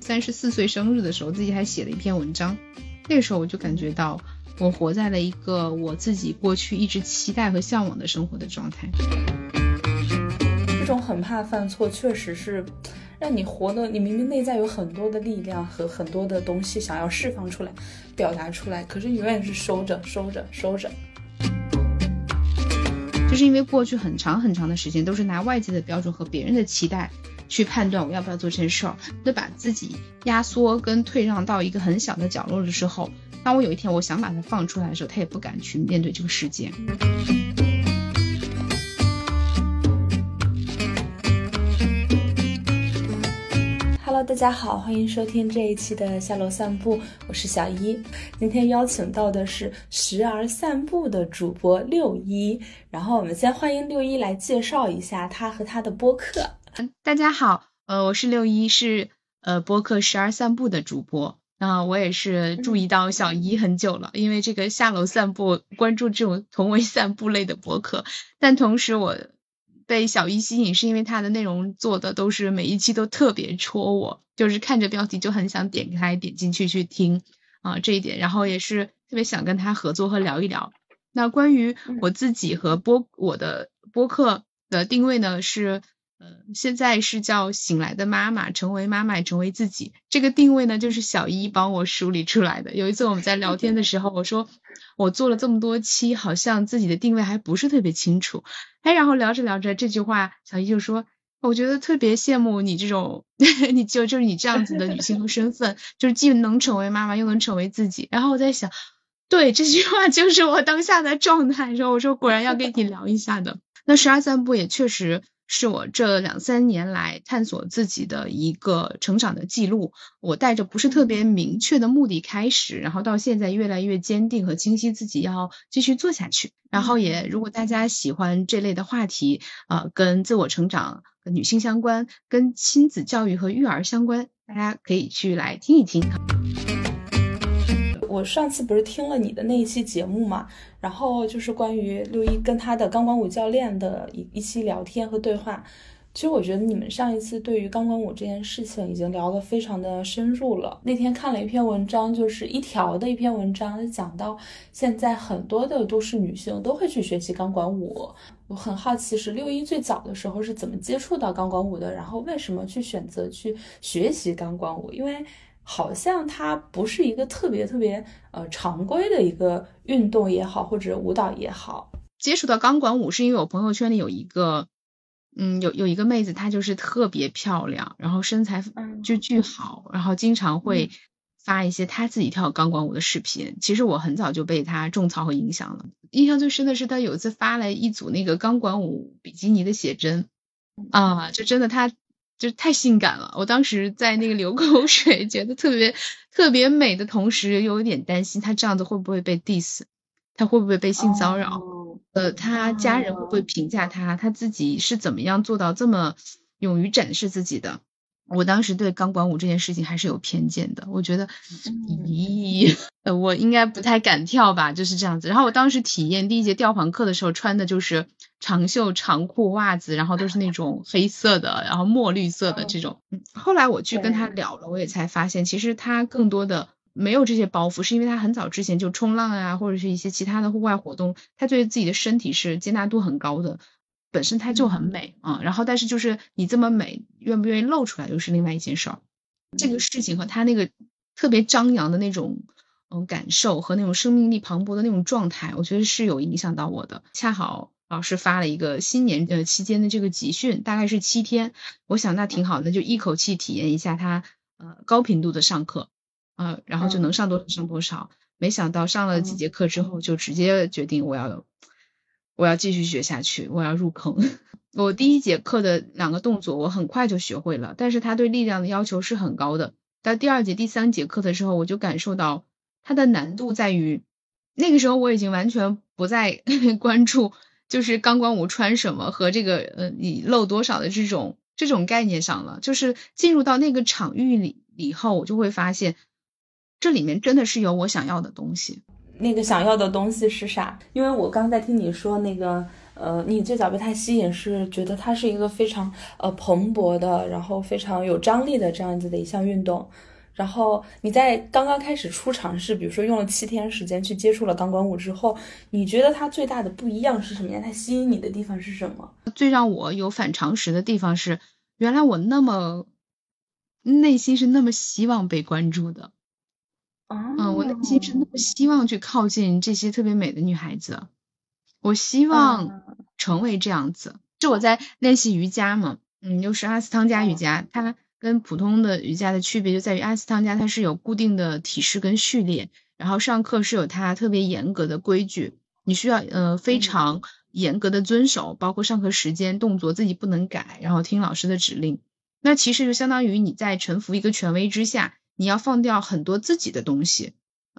三十四岁生日的时候，自己还写了一篇文章。那个时候我就感觉到，我活在了一个我自己过去一直期待和向往的生活的状态。这种很怕犯错，确实是让你活的，你明明内在有很多的力量和很多的东西想要释放出来、表达出来，可是你永远是收着、收着、收着。就是因为过去很长很长的时间都是拿外界的标准和别人的期待去判断我要不要做这件事儿，那把自己压缩跟退让到一个很小的角落的时候，当我有一天我想把它放出来的时候，他也不敢去面对这个世界。大家好，欢迎收听这一期的下楼散步，我是小一。今天邀请到的是时而散步的主播六一，然后我们先欢迎六一来介绍一下他和他的播客。大家好，呃，我是六一，是呃播客时而散步的主播。那我也是注意到小一很久了，因为这个下楼散步关注这种同为散步类的播客，但同时我。被小一吸引是因为它的内容做的都是每一期都特别戳我，就是看着标题就很想点开点进去去听啊这一点，然后也是特别想跟他合作和聊一聊。那关于我自己和播我的播客的定位呢是。现在是叫醒来的妈妈，成为妈妈，成为自己。这个定位呢，就是小一帮我梳理出来的。有一次我们在聊天的时候，我说我做了这么多期，好像自己的定位还不是特别清楚。哎，然后聊着聊着，这句话，小一就说，我觉得特别羡慕你这种，你就就是你这样子的女性和身份，就是既能成为妈妈，又能成为自己。然后我在想，对，这句话就是我当下的状态。说我说果然要跟你聊一下的。那十二散步也确实。是我这两三年来探索自己的一个成长的记录。我带着不是特别明确的目的开始，然后到现在越来越坚定和清晰自己要继续做下去。然后也，如果大家喜欢这类的话题，呃，跟自我成长、跟女性相关、跟亲子教育和育儿相关，大家可以去来听一听。我上次不是听了你的那一期节目嘛，然后就是关于六一跟他的钢管舞教练的一一期聊天和对话。其实我觉得你们上一次对于钢管舞这件事情已经聊得非常的深入了。那天看了一篇文章，就是一条的一篇文章，讲到现在很多的都市女性都会去学习钢管舞。我很好奇，是六一最早的时候是怎么接触到钢管舞的，然后为什么去选择去学习钢管舞？因为好像它不是一个特别特别呃常规的一个运动也好，或者舞蹈也好。接触到钢管舞是因为我朋友圈里有一个，嗯，有有一个妹子，她就是特别漂亮，然后身材就巨好，然后经常会发一些她自己跳钢管舞的视频。其实我很早就被她种草和影响了。印象最深的是她有一次发了一组那个钢管舞比基尼的写真，啊，就真的她。就太性感了，我当时在那个流口 水，觉得特别特别美的同时，又有点担心他这样子会不会被 diss，他会不会被性骚扰？呃，他家人会不会评价他？他自己是怎么样做到这么勇于展示自己的？我当时对钢管舞这件事情还是有偏见的，我觉得，咦，呃，我应该不太敢跳吧，就是这样子。然后我当时体验第一节吊环课的时候，穿的就是长袖长裤袜子，然后都是那种 黑色的，然后墨绿色的这种。后来我去跟他聊了，我也才发现，其实他更多的没有这些包袱，是因为他很早之前就冲浪啊，或者是一些其他的户外活动，他对自己的身体是接纳度很高的。本身它就很美啊，然后但是就是你这么美，愿不愿意露出来又是另外一件事儿。这个事情和他那个特别张扬的那种嗯感受和那种生命力磅礴的那种状态，我觉得是有影响到我的。恰好老师发了一个新年呃期间的这个集训，大概是七天，我想那挺好的，就一口气体验一下他呃高频度的上课，呃，然后就能上多少上多少。没想到上了几节课之后，就直接决定我要。我要继续学下去，我要入坑。我第一节课的两个动作，我很快就学会了，但是他对力量的要求是很高的。到第二节、第三节课的时候，我就感受到它的难度在于，那个时候我已经完全不再 关注，就是钢管舞穿什么和这个呃你露多少的这种这种概念上了。就是进入到那个场域里以后，我就会发现，这里面真的是有我想要的东西。那个想要的东西是啥？因为我刚在听你说那个，呃，你最早被它吸引是觉得它是一个非常呃蓬勃的，然后非常有张力的这样子的一项运动。然后你在刚刚开始初尝试，比如说用了七天时间去接触了钢管舞之后，你觉得它最大的不一样是什么呀？它吸引你的地方是什么？最让我有反常识的地方是，原来我那么内心是那么希望被关注的。嗯，我内心是那么希望去靠近这些特别美的女孩子，我希望成为这样子。就我在练习瑜伽嘛，嗯，又是阿斯汤加瑜伽，它。跟普通的瑜伽的区别就在于阿斯汤加它是有固定的体式跟序列，然后上课是有它特别严格的规矩，你需要呃非常严格的遵守，包括上课时间、动作自己不能改，然后听老师的指令。那其实就相当于你在臣服一个权威之下，你要放掉很多自己的东西。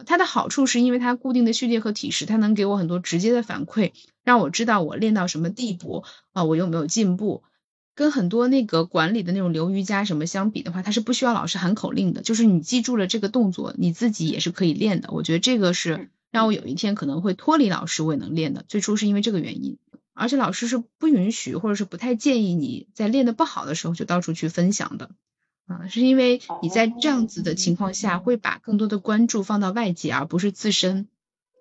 它的好处是因为它固定的序列和体式，它能给我很多直接的反馈，让我知道我练到什么地步啊，我有没有进步。跟很多那个管理的那种流瑜伽什么相比的话，它是不需要老师喊口令的，就是你记住了这个动作，你自己也是可以练的。我觉得这个是让我有一天可能会脱离老师我也能练的。最初是因为这个原因，而且老师是不允许或者是不太建议你在练的不好的时候就到处去分享的，啊，是因为你在这样子的情况下会把更多的关注放到外界而不是自身。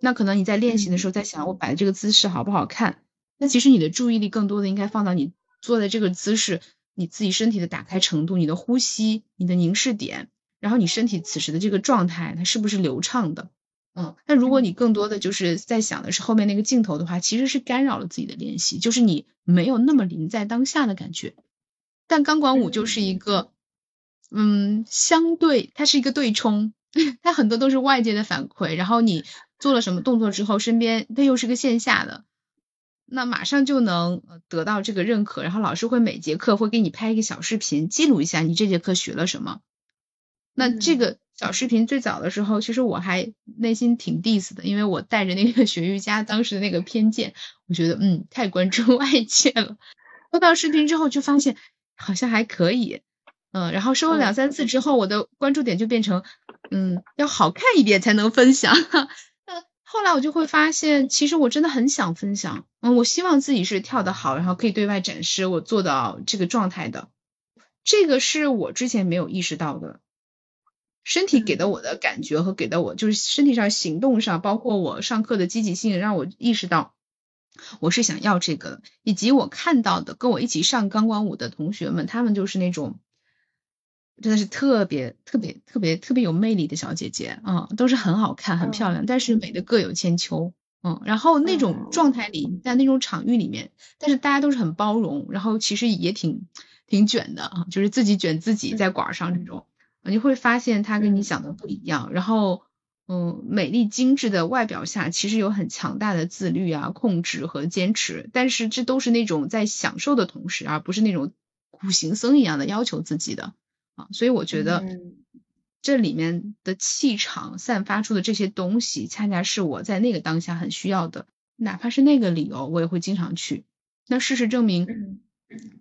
那可能你在练习的时候在想我摆的这个姿势好不好看，那其实你的注意力更多的应该放到你。坐在这个姿势，你自己身体的打开程度、你的呼吸、你的凝视点，然后你身体此时的这个状态，它是不是流畅的？嗯，那如果你更多的就是在想的是后面那个镜头的话，其实是干扰了自己的练习，就是你没有那么临在当下的感觉。但钢管舞就是一个，嗯，相对它是一个对冲，它很多都是外界的反馈，然后你做了什么动作之后，身边它又是个线下的。那马上就能得到这个认可，然后老师会每节课会给你拍一个小视频，记录一下你这节课学了什么。那这个小视频最早的时候，其实我还内心挺 diss 的，因为我带着那个 学瑜伽当时的那个偏见，我觉得嗯太关注 外界了。收到视频之后就发现好像还可以，嗯，然后收了两三次之后，我的关注点就变成嗯要好看一点才能分享。后来我就会发现，其实我真的很想分享，嗯，我希望自己是跳得好，然后可以对外展示我做到这个状态的，这个是我之前没有意识到的。身体给的我的感觉和给的我就是身体上行动上，包括我上课的积极性，让我意识到我是想要这个的，以及我看到的跟我一起上钢管舞的同学们，他们就是那种。真的是特别特别特别特别有魅力的小姐姐啊，都是很好看、很漂亮，但是美的各有千秋。嗯，然后那种状态里，在那种场域里面，但是大家都是很包容，然后其实也挺挺卷的啊，就是自己卷自己在管上这种，你会发现他跟你想的不一样。然后，嗯，美丽精致的外表下，其实有很强大的自律啊、控制和坚持，但是这都是那种在享受的同时，而不是那种苦行僧一样的要求自己的。啊，所以我觉得这里面的气场散发出的这些东西，恰恰是我在那个当下很需要的。哪怕是那个理由，我也会经常去。那事实证明，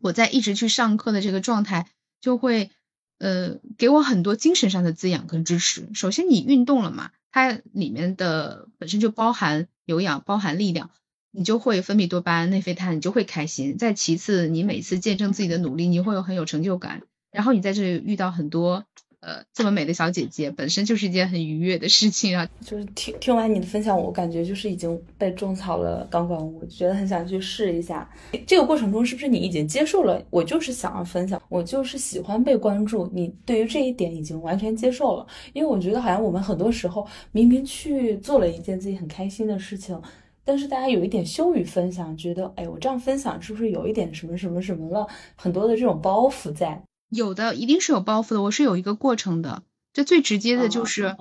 我在一直去上课的这个状态，就会呃给我很多精神上的滋养跟支持。首先，你运动了嘛，它里面的本身就包含有氧，包含力量，你就会分泌多巴胺、内啡肽，你就会开心。再其次，你每次见证自己的努力，你会有很有成就感。然后你在这里遇到很多呃这么美的小姐姐，本身就是一件很愉悦的事情啊。就是听听完你的分享，我感觉就是已经被种草了钢管舞，觉得很想去试一下。这个过程中是不是你已经接受了？我就是想要分享，我就是喜欢被关注。你对于这一点已经完全接受了，因为我觉得好像我们很多时候明明去做了一件自己很开心的事情，但是大家有一点羞于分享，觉得哎我这样分享是不是有一点什么什么什么了？很多的这种包袱在。有的一定是有包袱的，我是有一个过程的。这最直接的就是，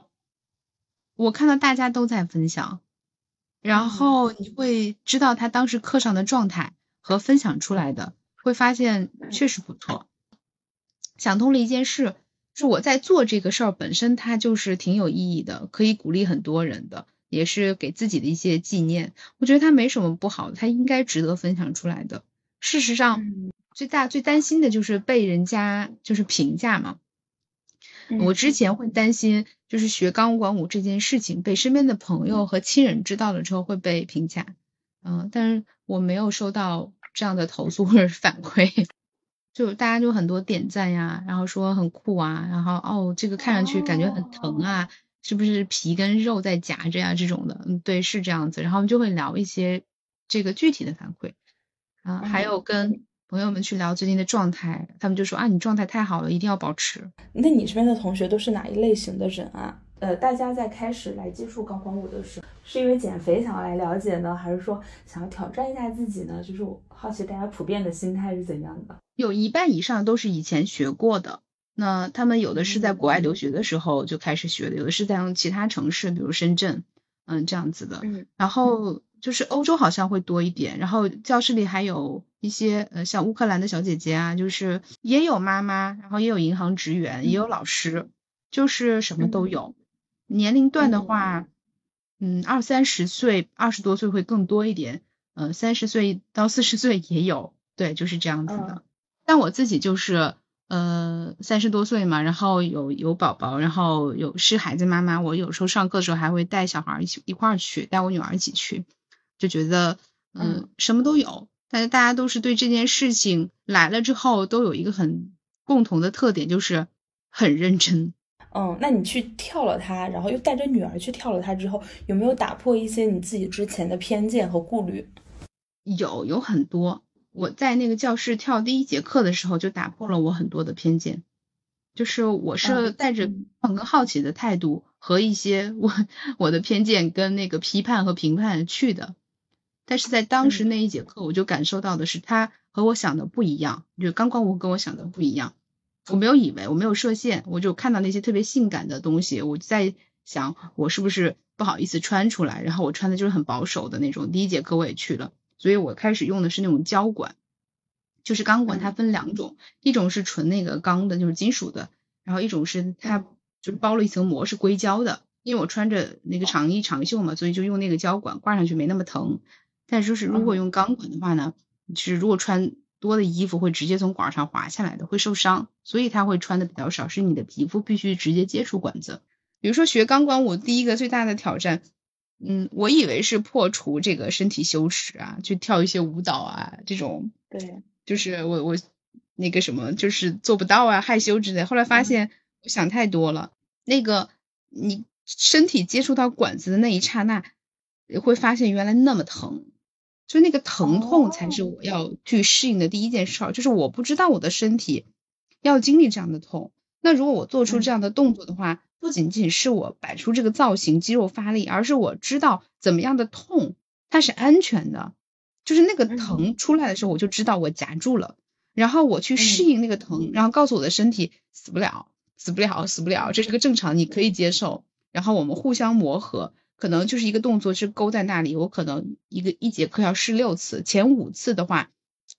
我看到大家都在分享，然后你会知道他当时课上的状态和分享出来的，会发现确实不错。想通了一件事，是我在做这个事儿本身，它就是挺有意义的，可以鼓励很多人的，也是给自己的一些纪念。我觉得它没什么不好，它应该值得分享出来的。事实上。最大最担心的就是被人家就是评价嘛。我之前会担心，就是学钢管舞这件事情被身边的朋友和亲人知道了之后会被评价。嗯，但是我没有收到这样的投诉或者反馈，就大家就很多点赞呀，然后说很酷啊，然后哦这个看上去感觉很疼啊，是不是皮跟肉在夹着呀这种的，嗯对是这样子，然后我们就会聊一些这个具体的反馈。啊，还有跟朋友们去聊最近的状态，他们就说啊你状态太好了，一定要保持。那你这边的同学都是哪一类型的人啊？呃，大家在开始来接触钢管舞的时候，是因为减肥想要来了解呢，还是说想要挑战一下自己呢？就是我好奇大家普遍的心态是怎样的？有一半以上都是以前学过的，那他们有的是在国外留学的时候就开始学的，有的是在其他城市，比如深圳，嗯，这样子的。嗯，然后就是欧洲好像会多一点，然后教室里还有一些呃像乌克兰的小姐姐啊，就是也有妈妈，然后也有银行职员，也有老师，就是什么都有。年龄段的话，嗯，二三十岁、二十多岁会更多一点，呃，三十岁到四十岁也有，对，就是这样子的。但我自己就是，呃，三十多岁嘛，然后有有宝宝，然后有是孩子妈妈，我有时候上课的时候还会带小孩一起一块儿去，带我女儿一起去，就觉得，嗯，什么都有，但是大家都是对这件事情来了之后都有一个很共同的特点，就是很认真。嗯，那你去跳了它，然后又带着女儿去跳了它之后，有没有打破一些你自己之前的偏见和顾虑？有，有很多。我在那个教室跳第一节课的时候，就打破了我很多的偏见。就是我是带着很好奇的态度和一些 我我的偏见跟那个批判和评判去的。但是在当时那一节课，我就感受到的是，他和我想的不一样，就钢管舞跟我想的不一样。我没有以为，我没有设限，我就看到那些特别性感的东西，我就在想，我是不是不好意思穿出来？然后我穿的就是很保守的那种。第一节课我也去了，所以我开始用的是那种胶管，就是钢管，它分两种，一种是纯那个钢的，就是金属的，然后一种是它就是包了一层膜，是硅胶的。因为我穿着那个长衣长袖嘛，所以就用那个胶管挂上去没那么疼。但就是如果用钢管的话呢，是如果穿。多的衣服会直接从管上滑下来的，会受伤，所以他会穿的比较少。是你的皮肤必须直接接触管子。比如说学钢管舞，第一个最大的挑战，嗯，我以为是破除这个身体羞耻啊，去跳一些舞蹈啊，这种，对，就是我我那个什么，就是做不到啊，害羞之类。后来发现我想太多了，那个你身体接触到管子的那一刹那，会发现原来那么疼。就那个疼痛才是我要去适应的第一件事儿，就是我不知道我的身体要经历这样的痛。那如果我做出这样的动作的话，不仅仅是我摆出这个造型肌肉发力，而是我知道怎么样的痛它是安全的。就是那个疼出来的时候，我就知道我夹住了，然后我去适应那个疼，然后告诉我的身体死不了，死不了，死不了，这是个正常，你可以接受。然后我们互相磨合。可能就是一个动作是勾在那里，我可能一个一节课要试六次，前五次的话，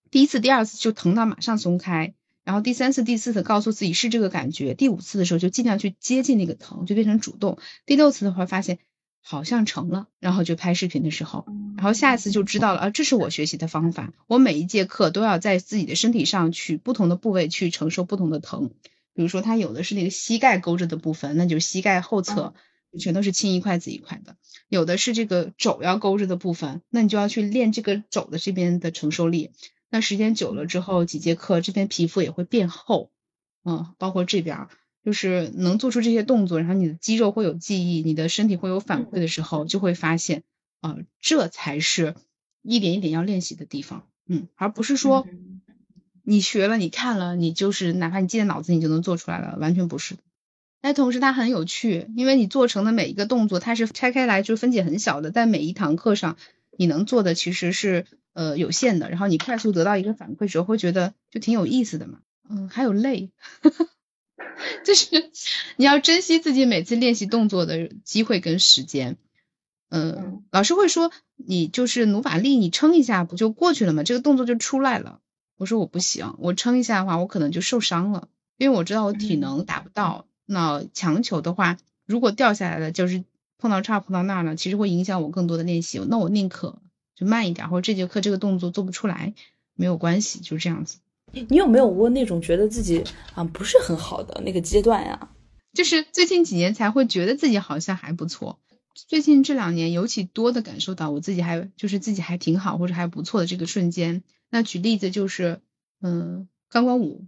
第一次、第二次就疼到马上松开，然后第三次、第四次告诉自己是这个感觉，第五次的时候就尽量去接近那个疼，就变成主动。第六次的话发现好像成了，然后就拍视频的时候，然后下一次就知道了啊，这是我学习的方法。我每一节课都要在自己的身体上去不同的部位去承受不同的疼，比如说它有的是那个膝盖勾着的部分，那就膝盖后侧。全都是青一块紫一块的，有的是这个肘要勾着的部分，那你就要去练这个肘的这边的承受力。那时间久了之后，几节课这边皮肤也会变厚，嗯，包括这边，就是能做出这些动作，然后你的肌肉会有记忆，你的身体会有反馈的时候，就会发现，啊，这才是一点一点要练习的地方，嗯，而不是说你学了你看了你就是哪怕你记在脑子你就能做出来了，完全不是的。但同时它很有趣，因为你做成的每一个动作，它是拆开来就分解很小的，在每一堂课上你能做的其实是呃有限的，然后你快速得到一个反馈时候，会觉得就挺有意思的嘛。嗯，还有累，就是你要珍惜自己每次练习动作的机会跟时间。嗯，老师会说你就是努把力，你撑一下不就过去了吗？这个动作就出来了。我说我不行，我撑一下的话，我可能就受伤了，因为我知道我体能达不到。那强求的话，如果掉下来了，就是碰到这儿碰到那儿了，其实会影响我更多的练习。那我宁可就慢一点，或者这节课这个动作做不出来，没有关系，就这样子。你有没有过那种觉得自己啊不是很好的那个阶段呀？就是最近几年才会觉得自己好像还不错。最近这两年尤其多的感受到我自己还就是自己还挺好或者还不错的这个瞬间。那举例子就是，嗯，钢管舞，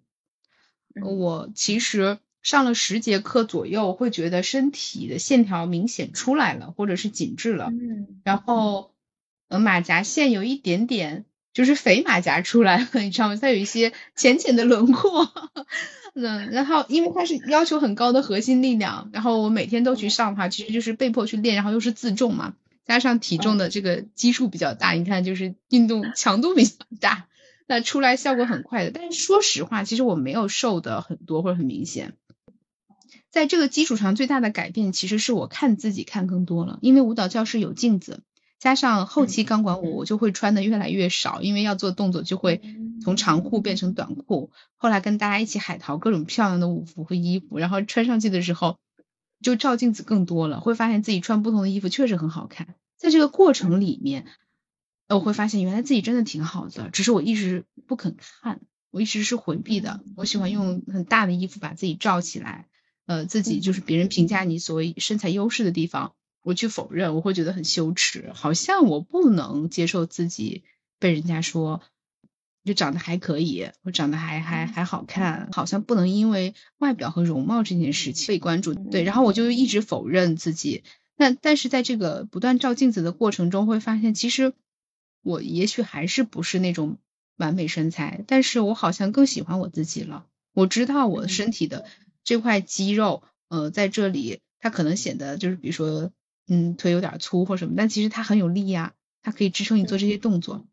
我其实上了十节课左右，会觉得身体的线条明显出来了，或者是紧致了。嗯，然后，呃，马甲线有一点点。就是肥马甲出来了，你知道吗？它有一些浅浅的轮廓，嗯，然后因为它是要求很高的核心力量，然后我每天都去上的话，其实就是被迫去练，然后又是自重嘛，加上体重的这个基数比较大，你看就是运动强度比较大，那出来效果很快的。但是说实话，其实我没有瘦的很多或者很明显，在这个基础上最大的改变其实是我看自己看更多了，因为舞蹈教室有镜子。加上后期钢管舞，我就会穿的越来越少，因为要做动作就会从长裤变成短裤。后来跟大家一起海淘各种漂亮的舞服和衣服，然后穿上去的时候，就照镜子更多了，会发现自己穿不同的衣服确实很好看。在这个过程里面，我会发现原来自己真的挺好的，只是我一直不肯看，我一直是回避的。我喜欢用很大的衣服把自己罩起来，呃，自己就是别人评价你所谓身材优势的地方。我去否认，我会觉得很羞耻，好像我不能接受自己被人家说就长得还可以，我长得还还还好看，好像不能因为外表和容貌这件事情被关注。对，然后我就一直否认自己。那但是在这个不断照镜子的过程中，会发现其实我也许还是不是那种完美身材，但是我好像更喜欢我自己了。我知道我身体的这块肌肉，呃，在这里它可能显得就是比如说。嗯，腿有点粗或什么，但其实它很有力呀，它可以支撑你做这些动作。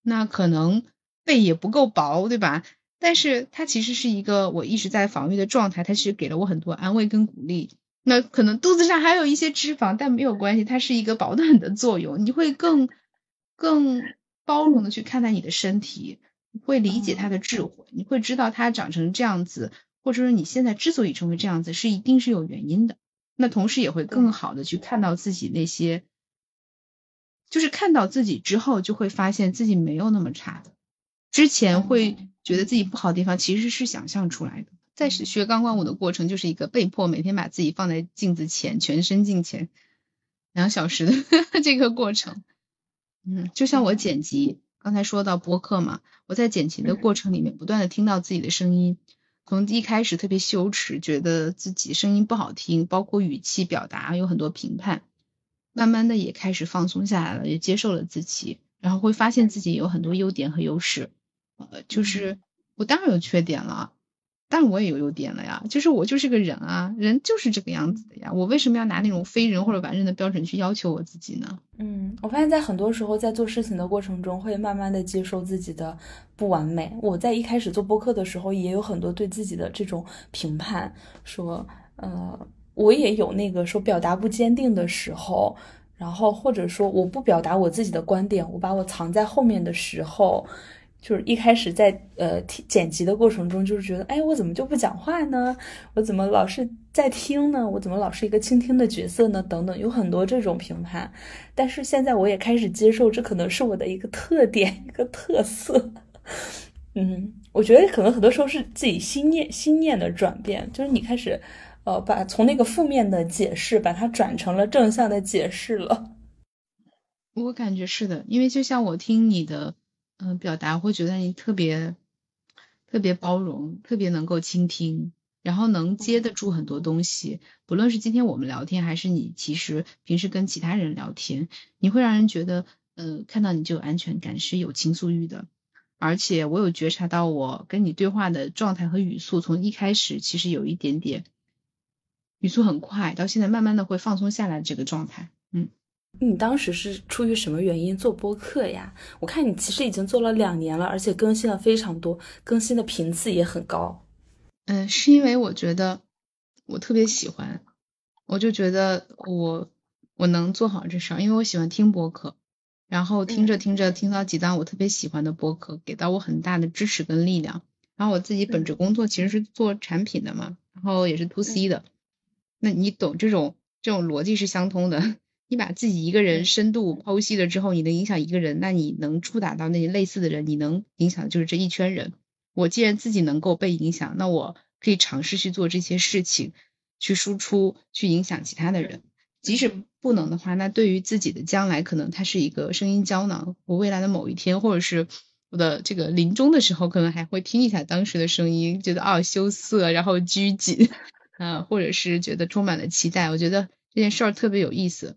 那可能背也不够薄，对吧？但是它其实是一个我一直在防御的状态，它其实给了我很多安慰跟鼓励。那可能肚子上还有一些脂肪，但没有关系，它是一个保暖的作用。你会更更包容的去看待你的身体，会理解它的智慧，你会知道它长成这样子，或者说你现在之所以成为这样子，是一定是有原因的。那同时也会更好的去看到自己那些，就是看到自己之后，就会发现自己没有那么差的。之前会觉得自己不好的地方，其实是想象出来的。在学钢管舞的过程，就是一个被迫每天把自己放在镜子前，全身镜前两小时的 这个过程。嗯，就像我剪辑，刚才说到播客嘛，我在剪辑的过程里面，不断的听到自己的声音。从一开始特别羞耻，觉得自己声音不好听，包括语气表达有很多评判，慢慢的也开始放松下来了，也接受了自己，然后会发现自己有很多优点和优势，呃，就是我当然有缺点了。但我也有优点了呀，就是我就是个人啊，人就是这个样子的呀，我为什么要拿那种非人或者完人的标准去要求我自己呢？嗯，我发现在很多时候在做事情的过程中，会慢慢的接受自己的不完美。我在一开始做播客的时候，也有很多对自己的这种评判，说，呃，我也有那个说表达不坚定的时候，然后或者说我不表达我自己的观点，我把我藏在后面的时候。就是一开始在呃剪辑的过程中，就是觉得，哎，我怎么就不讲话呢？我怎么老是在听呢？我怎么老是一个倾听的角色呢？等等，有很多这种评判。但是现在我也开始接受，这可能是我的一个特点，一个特色。嗯，我觉得可能很多时候是自己心念心念的转变，就是你开始，呃，把从那个负面的解释，把它转成了正向的解释了。我感觉是的，因为就像我听你的。嗯，表达会觉得你特别特别包容，特别能够倾听，然后能接得住很多东西。不论是今天我们聊天，还是你其实平时跟其他人聊天，你会让人觉得，呃，看到你就有安全感，是有倾诉欲的。而且我有觉察到，我跟你对话的状态和语速，从一开始其实有一点点语速很快，到现在慢慢的会放松下来这个状态，嗯。你当时是出于什么原因做播客呀？我看你其实已经做了两年了，而且更新了非常多，更新的频次也很高。嗯，是因为我觉得我特别喜欢，我就觉得我我能做好这事儿，因为我喜欢听播客，然后听着听着听到几档我特别喜欢的播客，给到我很大的支持跟力量。然后我自己本职工作其实是做产品的嘛，然后也是 to C 的，那你懂这种这种逻辑是相通的。你把自己一个人深度剖析了之后，你能影响一个人，那你能触达到那些类似的人，你能影响的就是这一圈人。我既然自己能够被影响，那我可以尝试去做这些事情，去输出，去影响其他的人。即使不能的话，那对于自己的将来，可能它是一个声音胶囊。我未来的某一天，或者是我的这个临终的时候，可能还会听一下当时的声音，觉得哦羞涩，然后拘谨，啊，或者是觉得充满了期待。我觉得这件事儿特别有意思。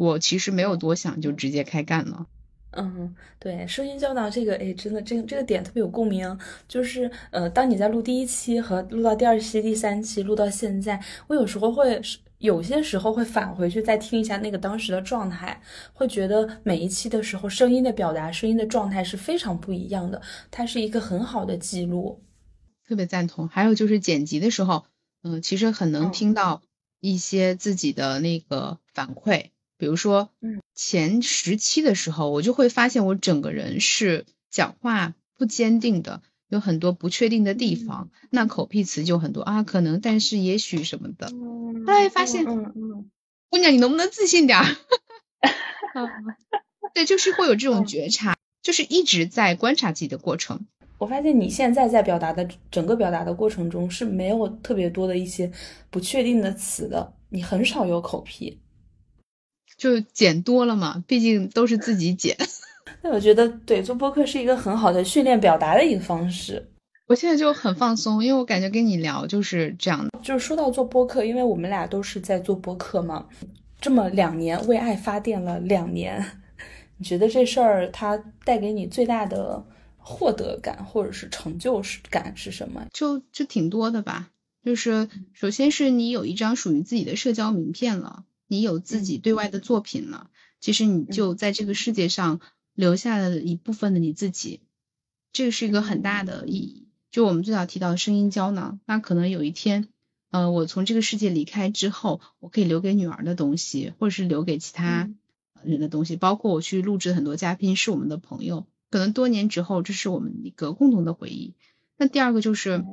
我其实没有多想，就直接开干了。嗯，对，声音胶囊这个，哎，真的，这个这个点特别有共鸣。就是，呃，当你在录第一期和录到第二期、第三期，录到现在，我有时候会，有些时候会返回去再听一下那个当时的状态，会觉得每一期的时候，声音的表达、声音的状态是非常不一样的。它是一个很好的记录，特别赞同。还有就是剪辑的时候，嗯，其实很能听到一些自己的那个反馈。比如说，嗯，前十期的时候，我就会发现我整个人是讲话不坚定的，有很多不确定的地方，那口癖词就很多啊，可能，但是，也许什么的。后来发现，嗯嗯，姑娘，你能不能自信点儿？对，就是会有这种觉察，就是一直在观察自己的过程。我发现你现在在表达的整个表达的过程中是没有特别多的一些不确定的词的，你很少有口癖。就剪多了嘛，毕竟都是自己剪。那我觉得对做播客是一个很好的训练表达的一个方式。我现在就很放松，因为我感觉跟你聊就是这样的。就是说到做播客，因为我们俩都是在做播客嘛，这么两年为爱发电了两年，你觉得这事儿它带给你最大的获得感或者是成就感是什么？就就挺多的吧。就是首先是你有一张属于自己的社交名片了。你有自己对外的作品了，其实你就在这个世界上留下了一部分的你自己，这个是一个很大的意义。就我们最早提到的声音胶囊，那可能有一天，呃，我从这个世界离开之后，我可以留给女儿的东西，或者是留给其他人的东西，包括我去录制很多嘉宾是我们的朋友，可能多年之后，这是我们一个共同的回忆。那第二个就是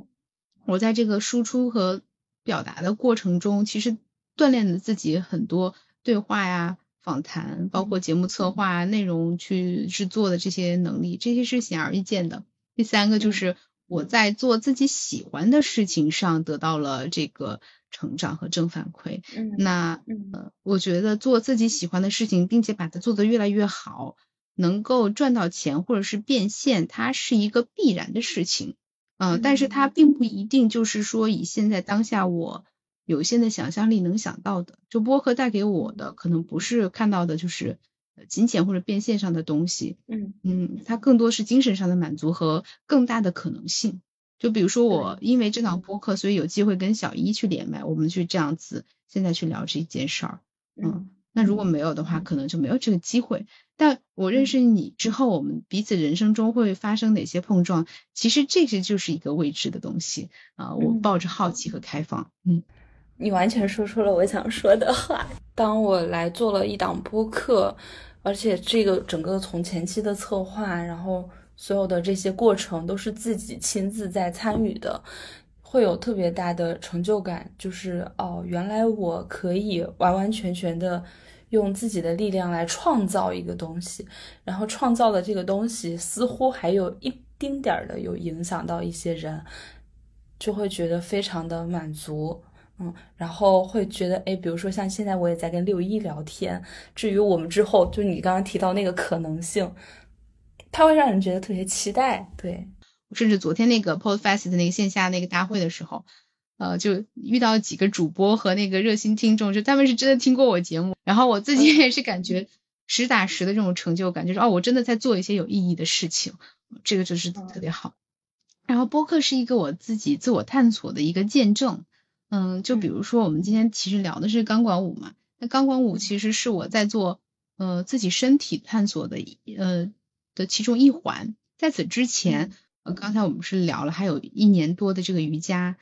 我在这个输出和表达的过程中，其实。锻炼了自己很多对话呀、访谈，包括节目策划、内容去制作的这些能力，这些是显而易见的。第三个就是我在做自己喜欢的事情上得到了这个成长和正反馈。嗯，那呃，我觉得做自己喜欢的事情，并且把它做得越来越好，能够赚到钱或者是变现，它是一个必然的事情。嗯，但是它并不一定就是说以现在当下我。有限的想象力能想到的，就播客带给我的，可能不是看到的，就是金钱或者变现上的东西。嗯嗯，它更多是精神上的满足和更大的可能性。就比如说我因为这档播客，所以有机会跟小一去连麦，我们去这样子现在去聊这一件事儿。嗯，那如果没有的话，可能就没有这个机会。但我认识你之后，我们彼此人生中会发生哪些碰撞？其实这些就是一个未知的东西啊。我抱着好奇和开放，嗯。你完全说出了我想说的话。当我来做了一档播客，而且这个整个从前期的策划，然后所有的这些过程都是自己亲自在参与的，会有特别大的成就感。就是哦，原来我可以完完全全的用自己的力量来创造一个东西，然后创造的这个东西似乎还有一丁点儿的有影响到一些人，就会觉得非常的满足。嗯，然后会觉得，哎，比如说像现在我也在跟六一聊天，至于我们之后，就你刚刚提到那个可能性，它会让人觉得特别期待。对，甚至昨天那个 Podfest 那个线下那个大会的时候，呃，就遇到几个主播和那个热心听众，就他们是真的听过我节目，然后我自己也是感觉实打实的这种成就感，就是哦，我真的在做一些有意义的事情，这个就是特别好。然后播客是一个我自己自我探索的一个见证。嗯，就比如说我们今天其实聊的是钢管舞嘛，那钢管舞其实是我在做呃自己身体探索的呃的其中一环。在此之前，呃刚才我们是聊了还有一年多的这个瑜伽，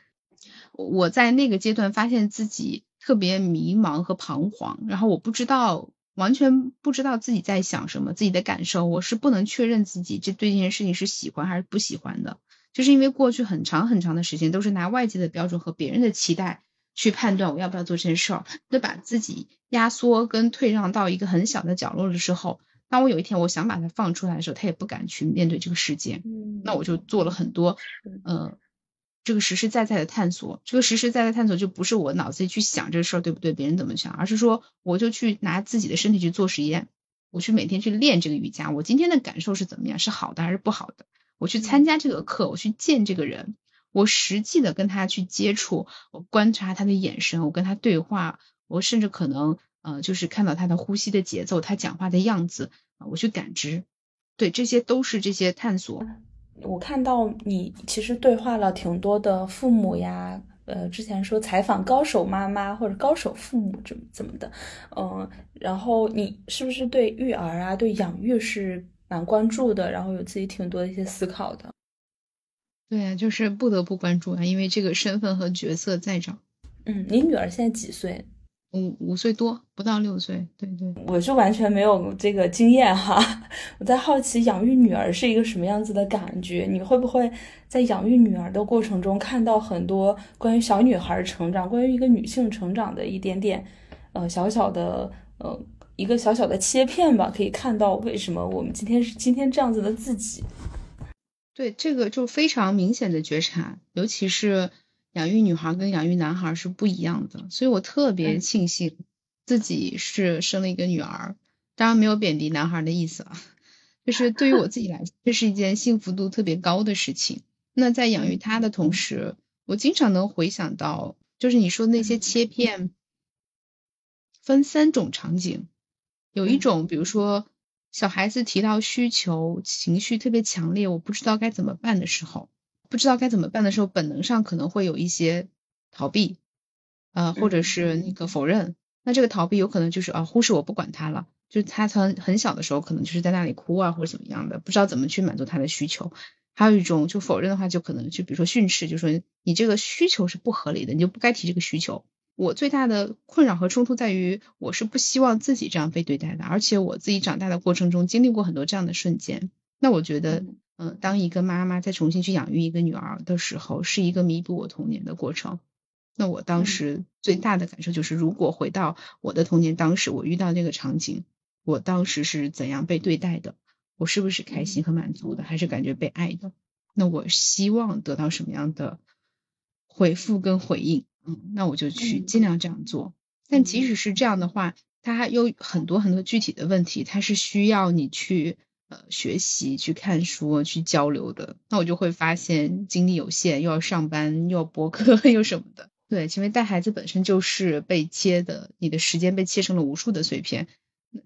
我在那个阶段发现自己特别迷茫和彷徨，然后我不知道完全不知道自己在想什么，自己的感受，我是不能确认自己这对这件事情是喜欢还是不喜欢的。就是因为过去很长很长的时间都是拿外界的标准和别人的期待去判断我要不要做这件事儿，那把自己压缩跟退让到一个很小的角落的时候，当我有一天我想把它放出来的时候，他也不敢去面对这个世界。嗯，那我就做了很多呃这个实实在在的探索。这个实实在在探索就不是我脑子里去想这个事儿对不对，别人怎么想，而是说我就去拿自己的身体去做实验，我去每天去练这个瑜伽，我今天的感受是怎么样，是好的还是不好的？我去参加这个课，我去见这个人，我实际的跟他去接触，我观察他的眼神，我跟他对话，我甚至可能呃就是看到他的呼吸的节奏，他讲话的样子，我去感知，对，这些都是这些探索。我看到你其实对话了挺多的父母呀，呃，之前说采访高手妈妈或者高手父母怎么怎么的，嗯，然后你是不是对育儿啊，对养育是？蛮关注的，然后有自己挺多的一些思考的。对呀，就是不得不关注啊，因为这个身份和角色在这。嗯，你女儿现在几岁？五五岁多，不到六岁。对对，我是完全没有这个经验哈。我在好奇养育女儿是一个什么样子的感觉？你会不会在养育女儿的过程中看到很多关于小女孩成长、关于一个女性成长的一点点呃小小的呃。一个小小的切片吧，可以看到为什么我们今天是今天这样子的自己。对，这个就非常明显的觉察，尤其是养育女孩跟养育男孩是不一样的，所以我特别庆幸自己是生了一个女儿，当然没有贬低男孩的意思啊，就是对于我自己来说，这是一件幸福度特别高的事情。那在养育他的同时，我经常能回想到，就是你说那些切片，分三种场景。有一种，比如说小孩子提到需求，情绪特别强烈，我不知道该怎么办的时候，不知道该怎么办的时候，本能上可能会有一些逃避，呃，或者是那个否认。那这个逃避有可能就是啊，忽视我不管他了，就是他从很小的时候可能就是在那里哭啊，或者怎么样的，不知道怎么去满足他的需求。还有一种就否认的话，就可能就比如说训斥，就说你这个需求是不合理的，你就不该提这个需求。我最大的困扰和冲突在于，我是不希望自己这样被对待的，而且我自己长大的过程中经历过很多这样的瞬间。那我觉得，嗯，当一个妈妈再重新去养育一个女儿的时候，是一个弥补我童年的过程。那我当时最大的感受就是，如果回到我的童年，当时我遇到那个场景，我当时是怎样被对待的？我是不是开心和满足的，还是感觉被爱的？那我希望得到什么样的回复跟回应？嗯，那我就去尽量这样做。但即使是这样的话，它还有很多很多具体的问题，它是需要你去呃学习、去看书、去交流的。那我就会发现精力有限，又要上班，又要播客，又什么的。对，因为带孩子本身就是被切的，你的时间被切成了无数的碎片。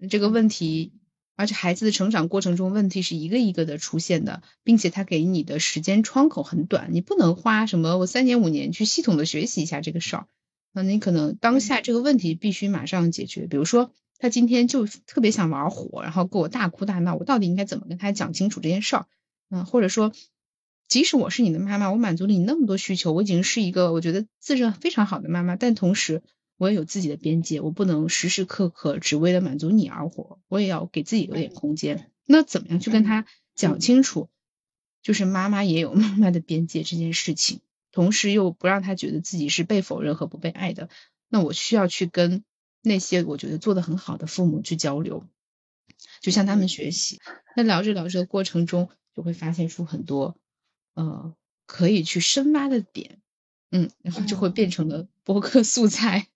这个问题。而且孩子的成长过程中，问题是一个一个的出现的，并且他给你的时间窗口很短，你不能花什么我三年五年去系统的学习一下这个事儿。那你可能当下这个问题必须马上解决。比如说，他今天就特别想玩火，然后给我大哭大闹，我到底应该怎么跟他讲清楚这件事儿？嗯，或者说，即使我是你的妈妈，我满足了你那么多需求，我已经是一个我觉得自认非常好的妈妈，但同时。我也有自己的边界，我不能时时刻刻只为了满足你而活，我也要给自己留点空间。那怎么样去跟他讲清楚，就是妈妈也有 妈妈的边界这件事情，同时又不让他觉得自己是被否认和不被爱的。那我需要去跟那些我觉得做的很好的父母去交流，就向他们学习。那聊着聊着的过程中，就会发现出很多呃可以去深挖的点，嗯，然后就会变成了播客素材。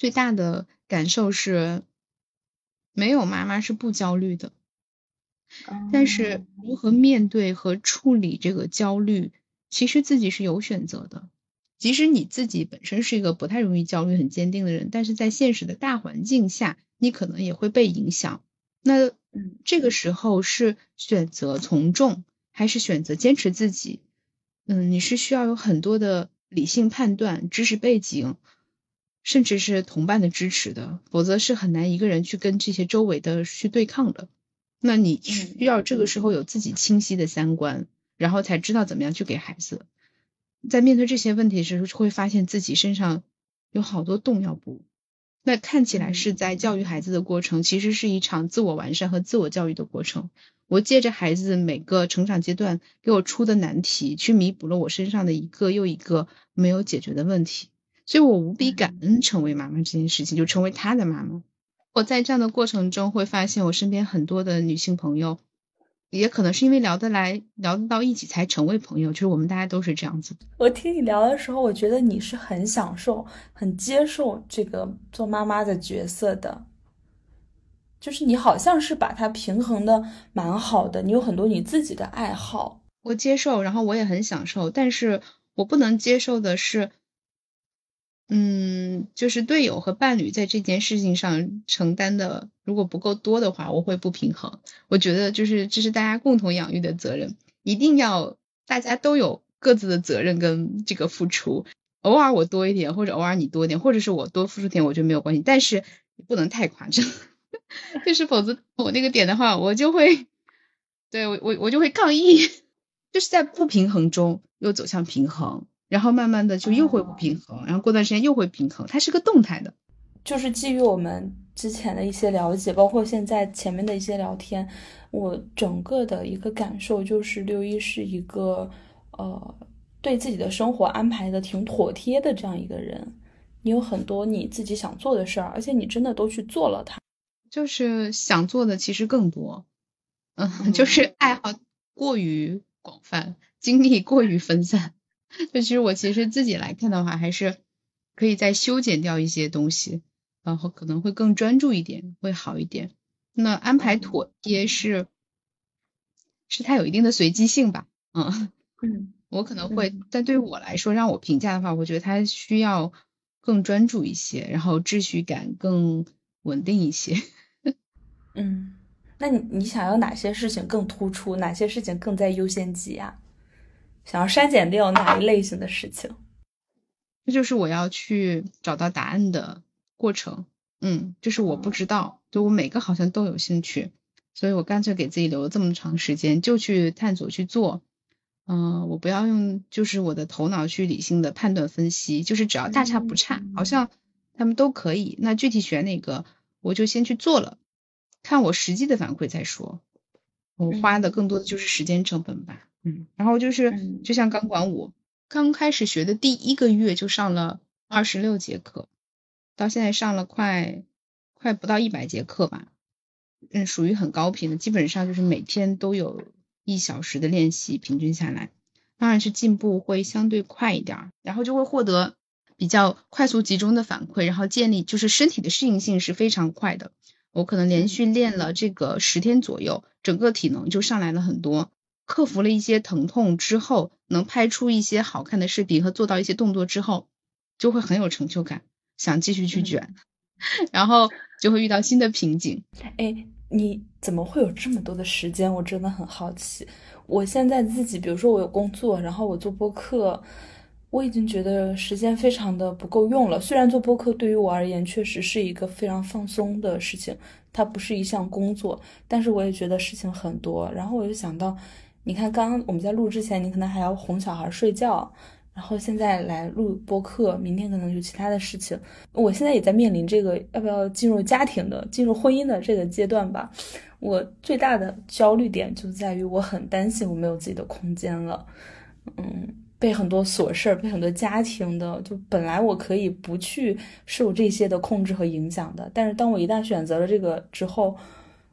最大的感受是，没有妈妈是不焦虑的，但是如何面对和处理这个焦虑，其实自己是有选择的。即使你自己本身是一个不太容易焦虑、很坚定的人，但是在现实的大环境下，你可能也会被影响。那这个时候是选择从众，还是选择坚持自己？嗯，你是需要有很多的理性判断、知识背景。甚至是同伴的支持的，否则是很难一个人去跟这些周围的去对抗的。那你需要这个时候有自己清晰的三观，然后才知道怎么样去给孩子。在面对这些问题的时候，会发现自己身上有好多洞要补。那看起来是在教育孩子的过程，其实是一场自我完善和自我教育的过程。我借着孩子每个成长阶段给我出的难题，去弥补了我身上的一个又一个没有解决的问题。所以我无比感恩成为妈妈这件事情，就成为她的妈妈。我在这样的过程中会发现，我身边很多的女性朋友，也可能是因为聊得来，聊得到一起才成为朋友。就是我们大家都是这样子。我听你聊的时候，我觉得你是很享受、很接受这个做妈妈的角色的。就是你好像是把它平衡的蛮好的，你有很多你自己的爱好。我接受，然后我也很享受，但是我不能接受的是。嗯，就是队友和伴侣在这件事情上承担的，如果不够多的话，我会不平衡。我觉得就是这是大家共同养育的责任，一定要大家都有各自的责任跟这个付出。偶尔我多一点，或者偶尔你多一点，或者是我多付出点，我觉得没有关系。但是不能太夸张，就是否则我那个点的话，我就会对我我我就会抗议，就是在不平衡中又走向平衡。然后慢慢的就又会不平衡，然后过段时间又会平衡，它是个动态的。就是基于我们之前的一些了解，包括现在前面的一些聊天，我整个的一个感受就是六一是一个呃对自己的生活安排的挺妥帖的这样一个人。你有很多你自己想做的事儿，而且你真的都去做了它。就是想做的其实更多，嗯，就是爱好过于广泛，精力过于分散。就其实我其实自己来看的话，还是可以再修剪掉一些东西，然后可能会更专注一点，会好一点。那安排妥帖是，是它有一定的随机性吧？嗯嗯，我可能会，但对于我来说，让我评价的话，我觉得它需要更专注一些，然后秩序感更稳定一些。嗯，那你你想要哪些事情更突出？哪些事情更在优先级啊？想要删减掉哪一类型的事情？这就是我要去找到答案的过程。嗯，就是我不知道，就我每个好像都有兴趣，所以我干脆给自己留了这么长时间，就去探索去做。嗯，我不要用就是我的头脑去理性的判断分析，就是只要大差不差，好像他们都可以。那具体选哪个，我就先去做了，看我实际的反馈再说。我花的更多的就是时间成本吧。嗯，然后就是就像钢管舞，刚开始学的第一个月就上了二十六节课，到现在上了快快不到一百节课吧，嗯，属于很高频的，基本上就是每天都有一小时的练习，平均下来，当然是进步会相对快一点，然后就会获得比较快速集中的反馈，然后建立就是身体的适应性是非常快的，我可能连续练了这个十天左右，整个体能就上来了很多。克服了一些疼痛之后，能拍出一些好看的视频和做到一些动作之后，就会很有成就感，想继续去卷，然后就会遇到新的瓶颈。哎，你怎么会有这么多的时间？我真的很好奇。我现在自己，比如说我有工作，然后我做播客，我已经觉得时间非常的不够用了。虽然做播客对于我而言确实是一个非常放松的事情，它不是一项工作，但是我也觉得事情很多。然后我就想到。你看，刚刚我们在录之前，你可能还要哄小孩睡觉，然后现在来录播客，明天可能有其他的事情。我现在也在面临这个要不要进入家庭的、进入婚姻的这个阶段吧。我最大的焦虑点就在于，我很担心我没有自己的空间了，嗯，被很多琐事儿、被很多家庭的，就本来我可以不去受这些的控制和影响的，但是当我一旦选择了这个之后，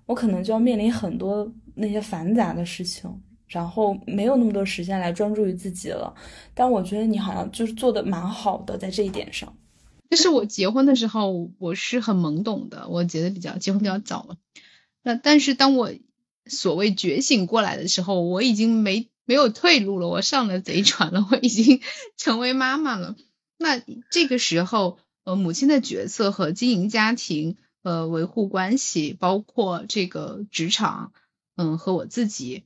我可能就要面临很多那些繁杂的事情。然后没有那么多时间来专注于自己了，但我觉得你好像就是做的蛮好的在这一点上。就是我结婚的时候我是很懵懂的，我结的比较结婚比较早嘛。那但是当我所谓觉醒过来的时候，我已经没没有退路了，我上了贼船了，我已经成为妈妈了。那这个时候，呃，母亲的角色和经营家庭、呃，维护关系，包括这个职场，嗯，和我自己。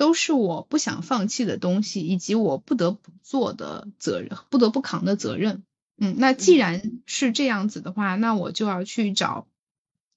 都是我不想放弃的东西，以及我不得不做的责任，不得不扛的责任。嗯，那既然是这样子的话，那我就要去找。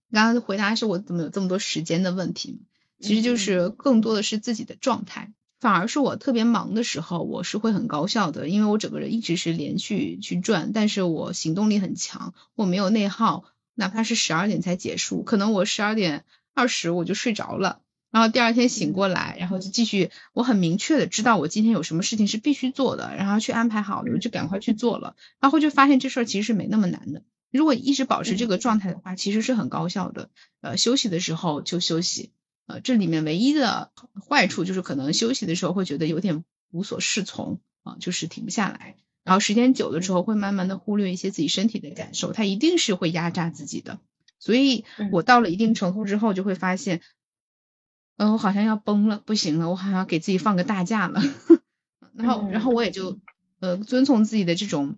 刚刚回答是我怎么有这么多时间的问题，其实就是更多的是自己的状态。反而是我特别忙的时候，我是会很高效的，因为我整个人一直是连续去转，但是我行动力很强，我没有内耗，哪怕是十二点才结束，可能我十二点二十我就睡着了。然后第二天醒过来，然后就继续，我很明确的知道我今天有什么事情是必须做的，然后去安排好了，我就赶快去做了，然后就发现这事儿其实是没那么难的。如果一直保持这个状态的话，其实是很高效的。呃，休息的时候就休息，呃，这里面唯一的坏处就是可能休息的时候会觉得有点无所适从啊，就是停不下来。然后时间久了之后，会慢慢的忽略一些自己身体的感受，它一定是会压榨自己的。所以我到了一定程度之后，就会发现，嗯，我好像要崩了，不行了，我好像要给自己放个大假了。然后，然后我也就呃遵从自己的这种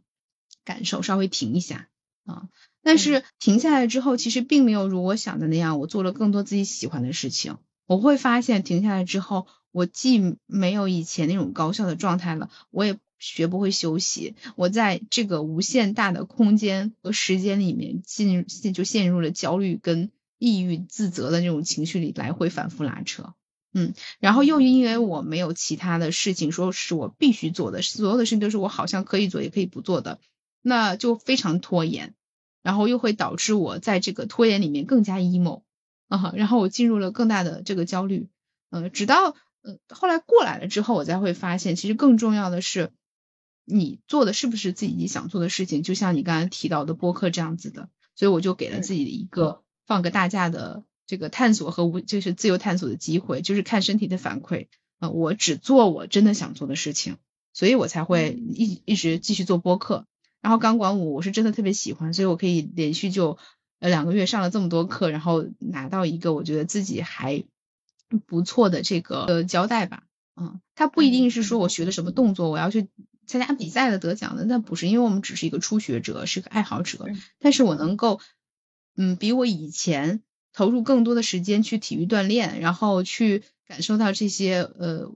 感受，稍微停一下啊。但是停下来之后，其实并没有如我想的那样，我做了更多自己喜欢的事情。我会发现停下来之后，我既没有以前那种高效的状态了，我也。学不会休息，我在这个无限大的空间和时间里面进进就陷入了焦虑跟抑郁、自责的那种情绪里来回反复拉扯，嗯，然后又因为我没有其他的事情说是我必须做的，所有的事情都是我好像可以做也可以不做的，那就非常拖延，然后又会导致我在这个拖延里面更加 emo 啊，然后我进入了更大的这个焦虑，呃，直到呃后来过来了之后，我才会发现，其实更重要的是。你做的是不是自己想做的事情？就像你刚才提到的播客这样子的，所以我就给了自己的一个放个大假的这个探索和无就是自由探索的机会，就是看身体的反馈啊，我只做我真的想做的事情，所以我才会一一直继续做播客。然后钢管舞我是真的特别喜欢，所以我可以连续就呃两个月上了这么多课，然后拿到一个我觉得自己还不错的这个呃交代吧。嗯，它不一定是说我学的什么动作，我要去。参加比赛的得奖的那不是，因为我们只是一个初学者，是个爱好者。但是我能够，嗯，比我以前投入更多的时间去体育锻炼，然后去感受到这些呃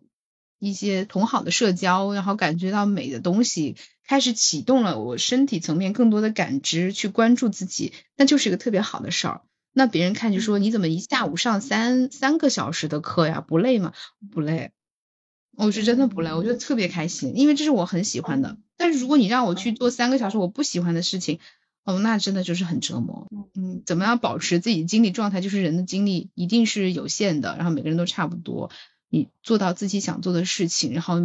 一些同好的社交，然后感觉到美的东西，开始启动了我身体层面更多的感知，去关注自己，那就是一个特别好的事儿。那别人看就说你怎么一下午上三三个小时的课呀？不累吗？不累。我是真的不累，我觉得特别开心，因为这是我很喜欢的。但是如果你让我去做三个小时我不喜欢的事情，哦，那真的就是很折磨。嗯，怎么样保持自己精力状态？就是人的精力一定是有限的，然后每个人都差不多。你做到自己想做的事情，然后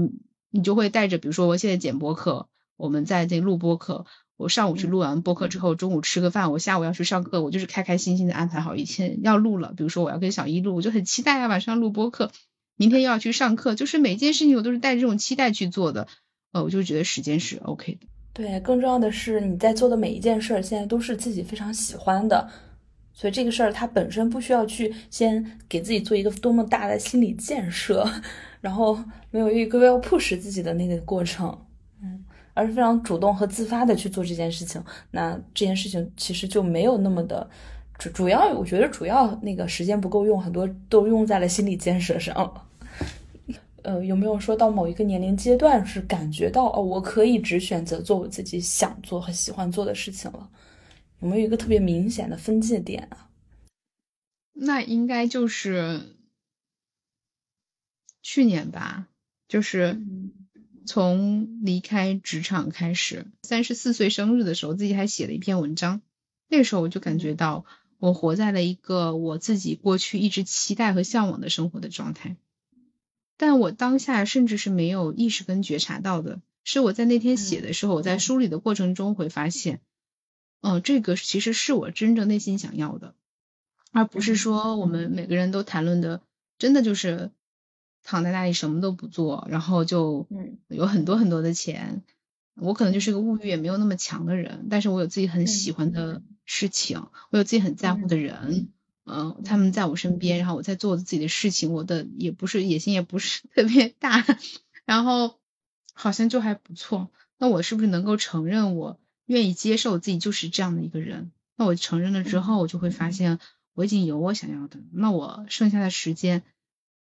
你就会带着，比如说我现在剪播客，我们在这录播课，我上午去录完播客之后，中午吃个饭，我下午要去上课，我就是开开心心的安排好一切要录了。比如说我要跟小一录，我就很期待啊，晚上录播课。明天又要去上课，就是每件事情我都是带着这种期待去做的，呃，我就觉得时间是 OK 的。对，更重要的是你在做的每一件事儿，现在都是自己非常喜欢的，所以这个事儿它本身不需要去先给自己做一个多么大的心理建设，然后没有一个要 push 自己的那个过程，嗯，而是非常主动和自发的去做这件事情，那这件事情其实就没有那么的。主主要，我觉得主要那个时间不够用，很多都用在了心理建设上。呃，有没有说到某一个年龄阶段是感觉到哦，我可以只选择做我自己想做和喜欢做的事情了？有没有一个特别明显的分界点啊？那应该就是去年吧，就是从离开职场开始，三十四岁生日的时候，自己还写了一篇文章，那个时候我就感觉到。我活在了一个我自己过去一直期待和向往的生活的状态，但我当下甚至是没有意识跟觉察到的，是我在那天写的时候，我在梳理的过程中会发现，嗯，这个其实是我真正内心想要的，而不是说我们每个人都谈论的，真的就是躺在那里什么都不做，然后就有很多很多的钱。我可能就是个物欲也没有那么强的人，但是我有自己很喜欢的。事情，我有自己很在乎的人，嗯，他们在我身边，然后我在做自己的事情，我的也不是野心也不是 特别大，然后好像就还不错。那我是不是能够承认我愿意接受自己就是这样的一个人？那我承认了之后，我就会发现我已经有我想要的，那我剩下的时间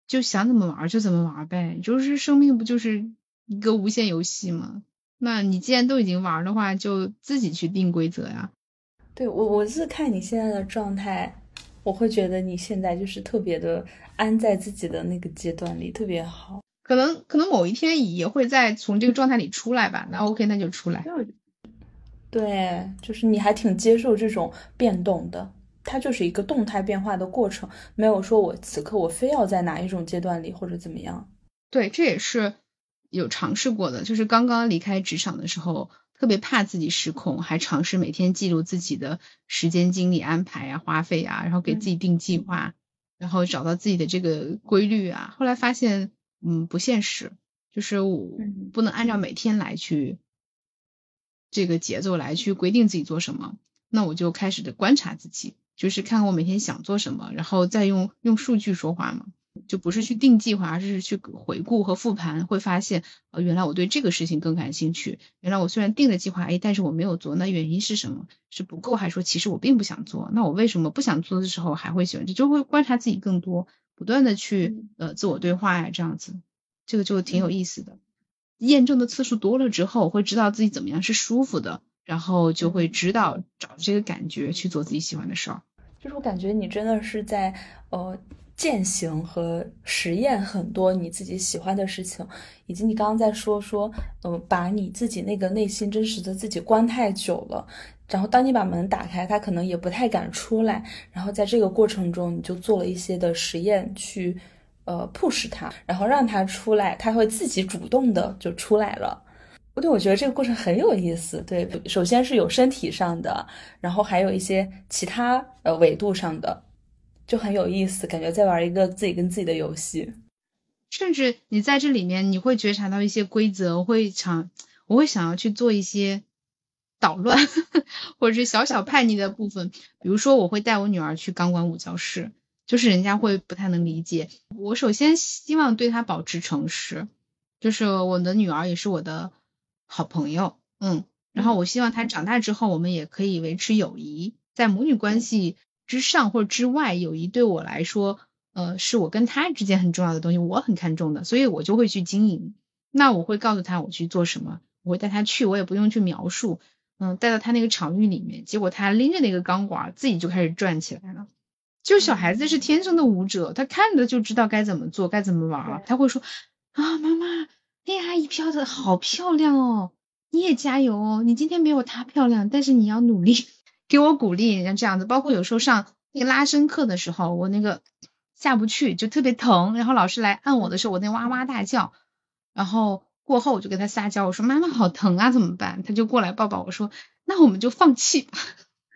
就想怎么玩就怎么玩呗，就是生命不就是一个无限游戏吗？那你既然都已经玩的话，就自己去定规则呀。对我，我是看你现在的状态，我会觉得你现在就是特别的安在自己的那个阶段里，特别好。可能可能某一天也会再从这个状态里出来吧。那 OK，那就出来。对，就是你还挺接受这种变动的，它就是一个动态变化的过程，没有说我此刻我非要在哪一种阶段里或者怎么样。对，这也是。有尝试过的，就是刚刚离开职场的时候，特别怕自己失控，还尝试每天记录自己的时间、精力安排啊、花费啊，然后给自己定计划。然后找到自己的这个规律啊。后来发现，嗯，不现实，就是我不能按照每天来去这个节奏来去规定自己做什么。那我就开始的观察自己，就是看看我每天想做什么，然后再用用数据说话嘛。就不是去定计划，而是去回顾和复盘，会发现，呃，原来我对这个事情更感兴趣。原来我虽然定了计划，哎，但是我没有做，那原因是什么？是不够，还是说其实我并不想做？那我为什么不想做的时候还会喜欢？就会观察自己更多，不断的去呃自我对话呀，这样子，这个就挺有意思的。验证的次数多了之后，会知道自己怎么样是舒服的，然后就会知道找这个感觉去做自己喜欢的事儿。就是我感觉你真的是在呃。践行和实验很多你自己喜欢的事情，以及你刚刚在说说，嗯，把你自己那个内心真实的自己关太久了，然后当你把门打开，他可能也不太敢出来，然后在这个过程中，你就做了一些的实验去，呃，push 他，然后让他出来，他会自己主动的就出来了。不对，我觉得这个过程很有意思。对，首先是有身体上的，然后还有一些其他呃维度上的。就很有意思，感觉在玩一个自己跟自己的游戏。甚至你在这里面，你会觉察到一些规则，会想，我会想要去做一些捣乱，或者是小小叛逆的部分。比如说，我会带我女儿去钢管舞教室，就是人家会不太能理解。我首先希望对她保持诚实，就是我的女儿也是我的好朋友，嗯，然后我希望他长大之后，我们也可以维持友谊，在母女关系。之上或者之外，友谊对我来说，呃，是我跟他之间很重要的东西，我很看重的，所以我就会去经营。那我会告诉他我去做什么，我会带他去，我也不用去描述，嗯，带到他那个场域里面，结果他拎着那个钢管，自己就开始转起来了。就小孩子是天生的舞者，他看着就知道该怎么做，该怎么玩。他会说啊，妈妈，那阿姨飘的好漂亮哦，你也加油哦，你今天没有她漂亮，但是你要努力。给我鼓励，像这样子，包括有时候上那个拉伸课的时候，我那个下不去就特别疼，然后老师来按我的时候，我那哇哇大叫，然后过后我就跟他撒娇，我说妈妈好疼啊，怎么办？他就过来抱抱我说，那我们就放弃吧。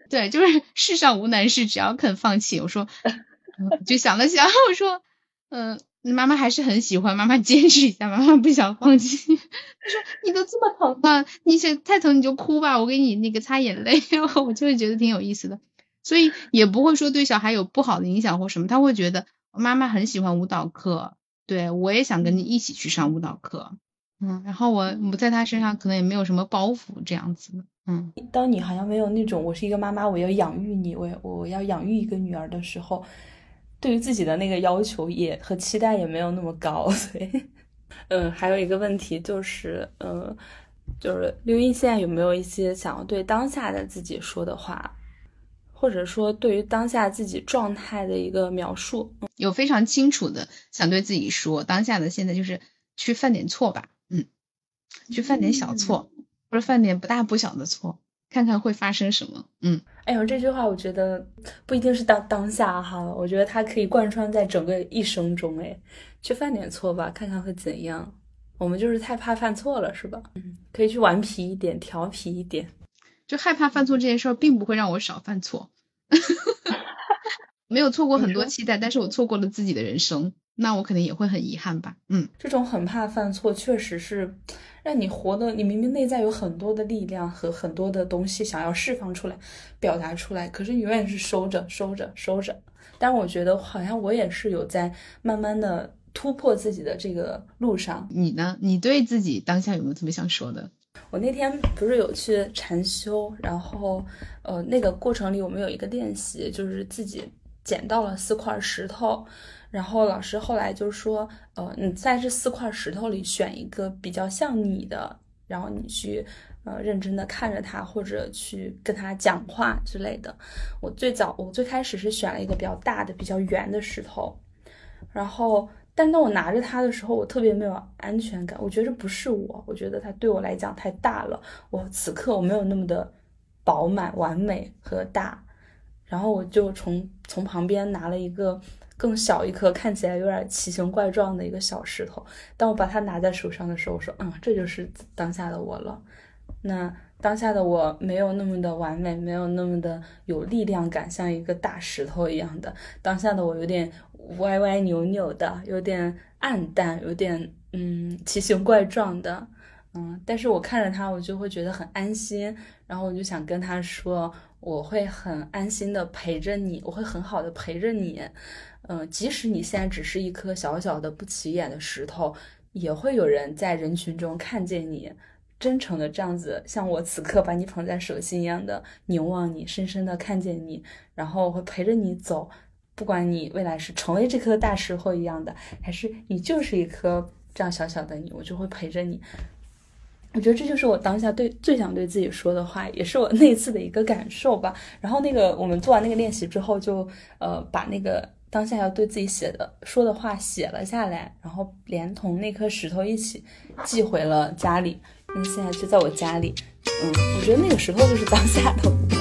对，就是世上无难事，只要肯放弃。我说，就想了想，我说，嗯。妈妈还是很喜欢，妈妈坚持一下，妈妈不想放弃。他说：“你都这么疼了，你想太疼你就哭吧，我给你那个擦眼泪。”我就会觉得挺有意思的，所以也不会说对小孩有不好的影响或什么，他会觉得妈妈很喜欢舞蹈课，对我也想跟你一起去上舞蹈课，嗯，然后我我在他身上可能也没有什么包袱这样子，嗯。当你好像没有那种我是一个妈妈，我要养育你，我我要养育一个女儿的时候。对于自己的那个要求也和期待也没有那么高，所以，嗯，还有一个问题就是，嗯，就是刘英现在有没有一些想要对当下的自己说的话，或者说对于当下自己状态的一个描述？有非常清楚的想对自己说，当下的现在就是去犯点错吧，嗯，去犯点小错，或者犯点不大不小的错。看看会发生什么，嗯，哎呦，这句话我觉得不一定是当当下哈，我觉得它可以贯穿在整个一生中，哎，去犯点错吧，看看会怎样。我们就是太怕犯错了，是吧？嗯，可以去顽皮一点，调皮一点，就害怕犯错这件事儿，并不会让我少犯错。没有错过很多期待，但是我错过了自己的人生，那我可能也会很遗憾吧。嗯，这种很怕犯错，确实是。让你活的，你明明内在有很多的力量和很多的东西想要释放出来、表达出来，可是你永远是收着、收着、收着。但我觉得好像我也是有在慢慢的突破自己的这个路上。你呢？你对自己当下有没有特别想说的？我那天不是有去禅修，然后呃，那个过程里我们有一个练习，就是自己捡到了四块石头。然后老师后来就说，呃，你在这四块石头里选一个比较像你的，然后你去，呃，认真的看着它，或者去跟它讲话之类的。我最早，我最开始是选了一个比较大的、比较圆的石头，然后，但当我拿着它的时候，我特别没有安全感，我觉得不是我，我觉得它对我来讲太大了，我此刻我没有那么的饱满、完美和大，然后我就从从旁边拿了一个。更小一颗，看起来有点奇形怪状的一个小石头。当我把它拿在手上的时候，我说：“嗯，这就是当下的我了。”那当下的我没有那么的完美，没有那么的有力量感，像一个大石头一样的。当下的我有点歪歪扭扭的，有点暗淡，有点嗯奇形怪状的，嗯，但是我看着他，我就会觉得很安心，然后我就想跟他说，我会很安心的陪着你，我会很好的陪着你，嗯，即使你现在只是一颗小小的不起眼的石头，也会有人在人群中看见你，真诚的这样子，像我此刻把你捧在手心一样的凝望你，深深的看见你，然后会陪着你走。不管你未来是成为这颗大石头一样的，还是你就是一颗这样小小的你，我就会陪着你。我觉得这就是我当下对最想对自己说的话，也是我 那次的一个感受吧。然后那个我们做完那个练习之后，就呃把那个当下要对自己写的说的话写了下来，然后连同那颗石头一起寄回了家里。那现在就在我家里，嗯，我觉得那个石头就是当下的。